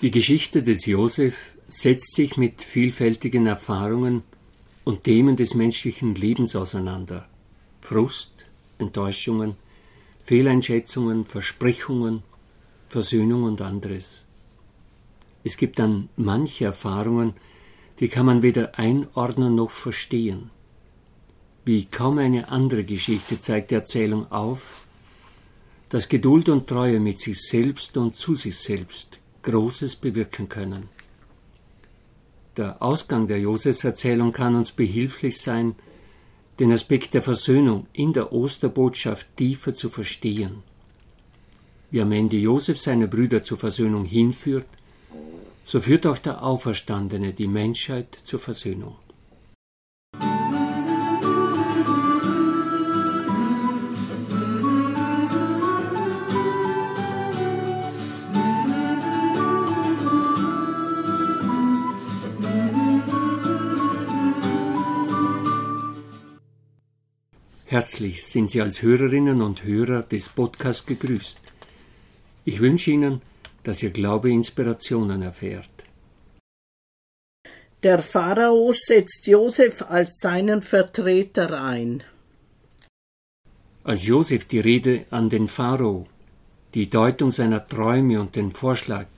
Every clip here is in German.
Die Geschichte des Josef setzt sich mit vielfältigen Erfahrungen und Themen des menschlichen Lebens auseinander. Frust, Enttäuschungen, Fehleinschätzungen, Versprechungen, Versöhnung und anderes. Es gibt dann manche Erfahrungen, die kann man weder einordnen noch verstehen. Wie kaum eine andere Geschichte zeigt die Erzählung auf, dass Geduld und Treue mit sich selbst und zu sich selbst Großes bewirken können. Der Ausgang der Josefserzählung kann uns behilflich sein, den Aspekt der Versöhnung in der Osterbotschaft tiefer zu verstehen. Wie am Ende Josef seine Brüder zur Versöhnung hinführt, so führt auch der Auferstandene die Menschheit zur Versöhnung. Herzlich sind Sie als Hörerinnen und Hörer des Podcasts gegrüßt. Ich wünsche Ihnen, dass Ihr Glaube Inspirationen erfährt. Der Pharao setzt Josef als seinen Vertreter ein. Als Josef die Rede an den Pharao, die Deutung seiner Träume und den Vorschlag,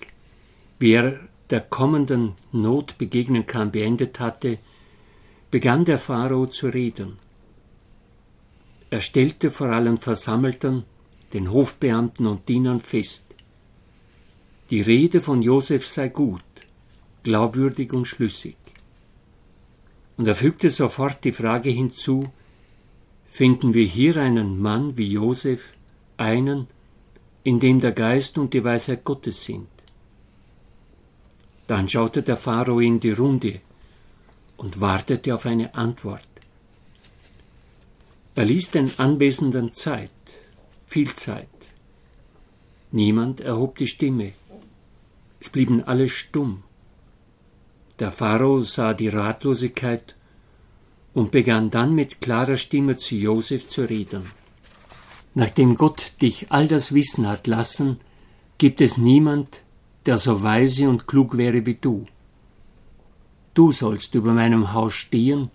wie er der kommenden Not begegnen kann, beendet hatte, begann der Pharao zu reden. Er stellte vor allen Versammelten, den Hofbeamten und Dienern fest. Die Rede von Josef sei gut, glaubwürdig und schlüssig. Und er fügte sofort die Frage hinzu, finden wir hier einen Mann wie Josef, einen, in dem der Geist und die Weisheit Gottes sind? Dann schaute der Pharao in die Runde und wartete auf eine Antwort. Er ließ den Anwesenden Zeit, viel Zeit. Niemand erhob die Stimme. Es blieben alle stumm. Der Pharao sah die Ratlosigkeit und begann dann mit klarer Stimme zu Josef zu reden. Nachdem Gott dich all das Wissen hat lassen, gibt es niemand, der so weise und klug wäre wie du. Du sollst über meinem Haus stehen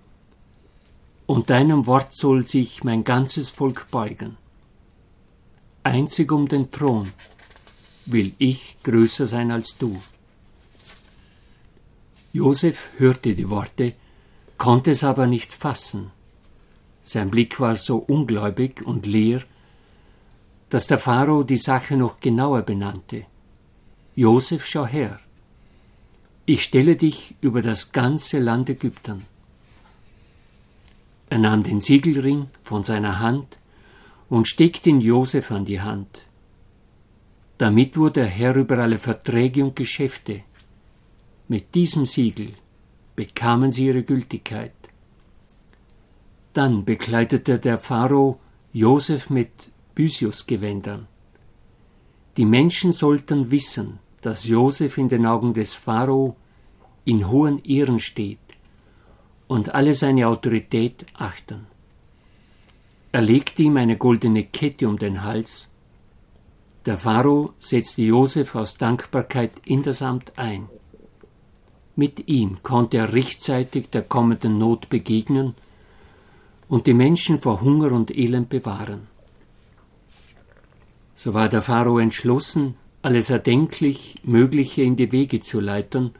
und deinem Wort soll sich mein ganzes Volk beugen. Einzig um den Thron will ich größer sein als du. Josef hörte die Worte, konnte es aber nicht fassen. Sein Blick war so ungläubig und leer, dass der Pharao die Sache noch genauer benannte. Josef, schau her. Ich stelle dich über das ganze Land Ägypten. Er nahm den Siegelring von seiner Hand und steckte ihn Josef an die Hand. Damit wurde er Herr über alle Verträge und Geschäfte. Mit diesem Siegel bekamen sie ihre Gültigkeit. Dann bekleidete der Pharao Josef mit Bysius-Gewändern. Die Menschen sollten wissen, dass Josef in den Augen des Pharao in hohen Ehren steht und alle seine Autorität achten. Er legte ihm eine goldene Kette um den Hals. Der Pharao setzte Josef aus Dankbarkeit in das Amt ein. Mit ihm konnte er rechtzeitig der kommenden Not begegnen und die Menschen vor Hunger und Elend bewahren. So war der Pharao entschlossen, alles erdenklich Mögliche in die Wege zu leiten,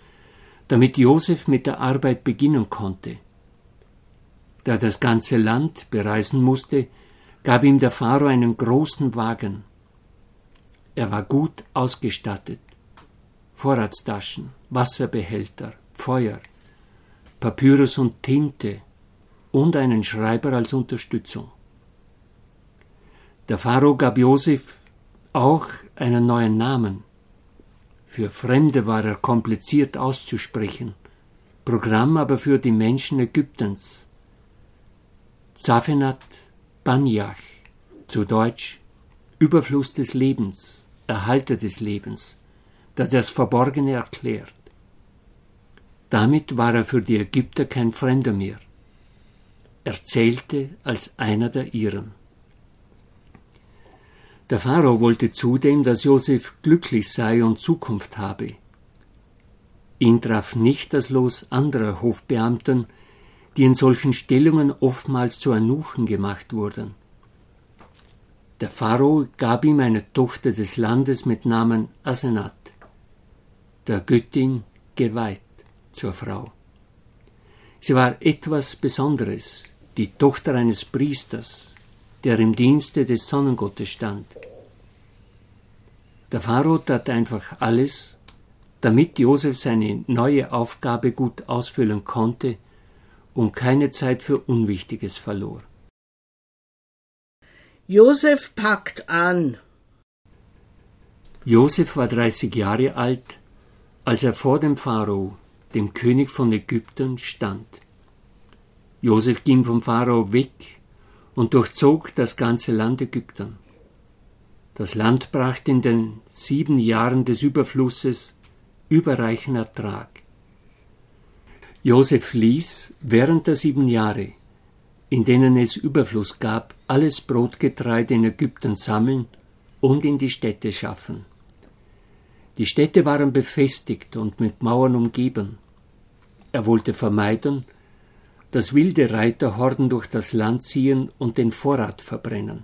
damit Josef mit der Arbeit beginnen konnte. Da er das ganze Land bereisen musste, gab ihm der Pharao einen großen Wagen. Er war gut ausgestattet. Vorratstaschen, Wasserbehälter, Feuer, Papyrus und Tinte und einen Schreiber als Unterstützung. Der Pharao gab Josef auch einen neuen Namen, für Fremde war er kompliziert auszusprechen, Programm aber für die Menschen Ägyptens. Zafenat Banyach, zu Deutsch Überfluss des Lebens, Erhalter des Lebens, der das Verborgene erklärt. Damit war er für die Ägypter kein Fremder mehr. Er zählte als einer der ihren. Der Pharao wollte zudem, dass Josef glücklich sei und Zukunft habe. Ihn traf nicht das Los anderer Hofbeamten, die in solchen Stellungen oftmals zu Anuchen gemacht wurden. Der Pharao gab ihm eine Tochter des Landes mit Namen Asenat, der Göttin geweiht zur Frau. Sie war etwas Besonderes, die Tochter eines Priesters, der im Dienste des Sonnengottes stand. Der Pharao tat einfach alles, damit Josef seine neue Aufgabe gut ausfüllen konnte und keine Zeit für Unwichtiges verlor. Josef packt an. Josef war 30 Jahre alt, als er vor dem Pharao, dem König von Ägypten, stand. Josef ging vom Pharao weg und durchzog das ganze Land Ägypten. Das Land brachte in den sieben Jahren des Überflusses überreichen Ertrag. Josef ließ während der sieben Jahre, in denen es Überfluss gab, alles Brotgetreide in Ägypten sammeln und in die Städte schaffen. Die Städte waren befestigt und mit Mauern umgeben. Er wollte vermeiden, dass wilde Reiterhorden durch das Land ziehen und den Vorrat verbrennen.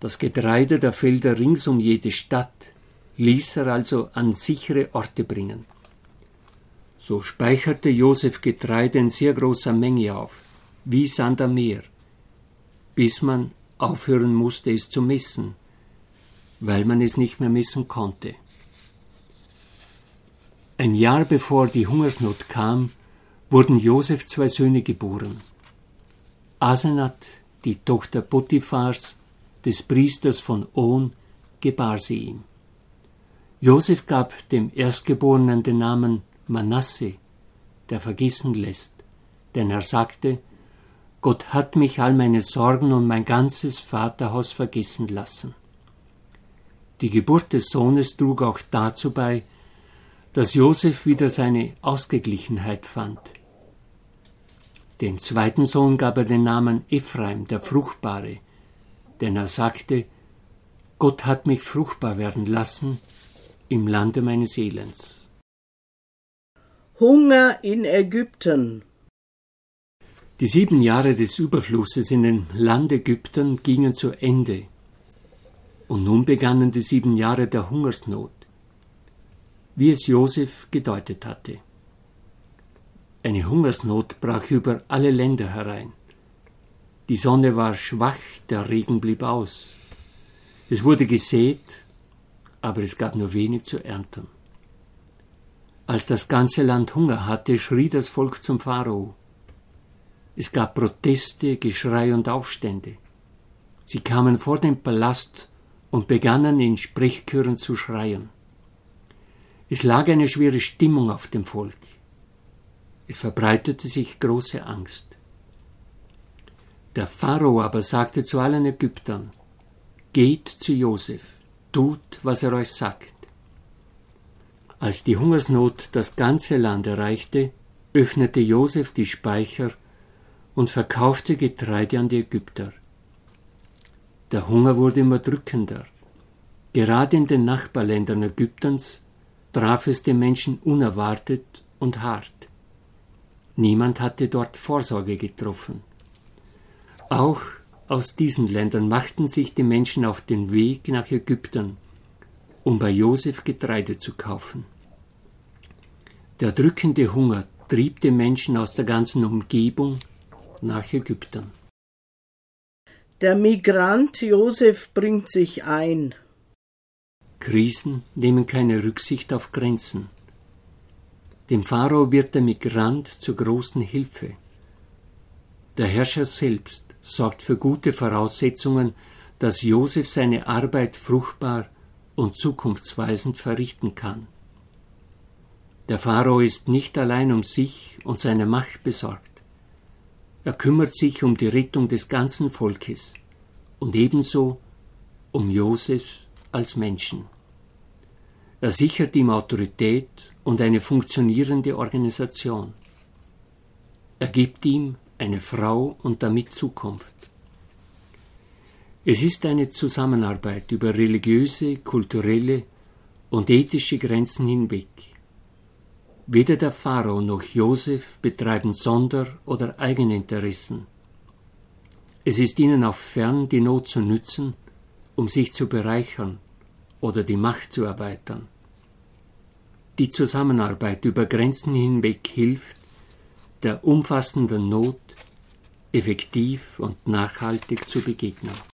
Das Getreide der Felder rings um jede Stadt ließ er also an sichere Orte bringen. So speicherte Josef Getreide in sehr großer Menge auf, wie Sand am Meer, bis man aufhören musste, es zu messen, weil man es nicht mehr messen konnte. Ein Jahr bevor die Hungersnot kam, wurden Josef zwei Söhne geboren. Asenat, die Tochter Potiphars, des Priesters von On, gebar sie ihm. Josef gab dem Erstgeborenen den Namen Manasse, der vergessen lässt, denn er sagte, Gott hat mich all meine Sorgen und mein ganzes Vaterhaus vergessen lassen. Die Geburt des Sohnes trug auch dazu bei, dass Josef wieder seine Ausgeglichenheit fand. Dem zweiten Sohn gab er den Namen Ephraim, der Fruchtbare, denn er sagte, Gott hat mich fruchtbar werden lassen im Lande meines Elends. Hunger in Ägypten. Die sieben Jahre des Überflusses in dem Land Ägypten gingen zu Ende, und nun begannen die sieben Jahre der Hungersnot, wie es Josef gedeutet hatte. Eine Hungersnot brach über alle Länder herein. Die Sonne war schwach, der Regen blieb aus. Es wurde gesät, aber es gab nur wenig zu ernten. Als das ganze Land Hunger hatte, schrie das Volk zum Pharao. Es gab Proteste, Geschrei und Aufstände. Sie kamen vor den Palast und begannen in Sprechchören zu schreien. Es lag eine schwere Stimmung auf dem Volk. Es verbreitete sich große Angst. Der Pharao aber sagte zu allen Ägyptern, Geht zu Josef, tut, was er euch sagt. Als die Hungersnot das ganze Land erreichte, öffnete Josef die Speicher und verkaufte Getreide an die Ägypter. Der Hunger wurde immer drückender. Gerade in den Nachbarländern Ägyptens traf es den Menschen unerwartet und hart. Niemand hatte dort Vorsorge getroffen. Auch aus diesen Ländern machten sich die Menschen auf den Weg nach Ägypten, um bei Josef Getreide zu kaufen. Der drückende Hunger trieb die Menschen aus der ganzen Umgebung nach Ägypten. Der Migrant Josef bringt sich ein. Krisen nehmen keine Rücksicht auf Grenzen. Dem Pharao wird der Migrant zur großen Hilfe. Der Herrscher selbst sorgt für gute Voraussetzungen, dass Josef seine Arbeit fruchtbar und zukunftsweisend verrichten kann. Der Pharao ist nicht allein um sich und seine Macht besorgt. Er kümmert sich um die Rettung des ganzen Volkes und ebenso um Josef als Menschen. Er sichert ihm Autorität und eine funktionierende Organisation. Er gibt ihm eine Frau und damit Zukunft. Es ist eine Zusammenarbeit über religiöse, kulturelle und ethische Grenzen hinweg. Weder der Pharao noch Josef betreiben Sonder- oder Eigeninteressen. Es ist ihnen auch fern, die Not zu nützen, um sich zu bereichern oder die Macht zu erweitern. Die Zusammenarbeit über Grenzen hinweg hilft, der umfassenden Not effektiv und nachhaltig zu begegnen.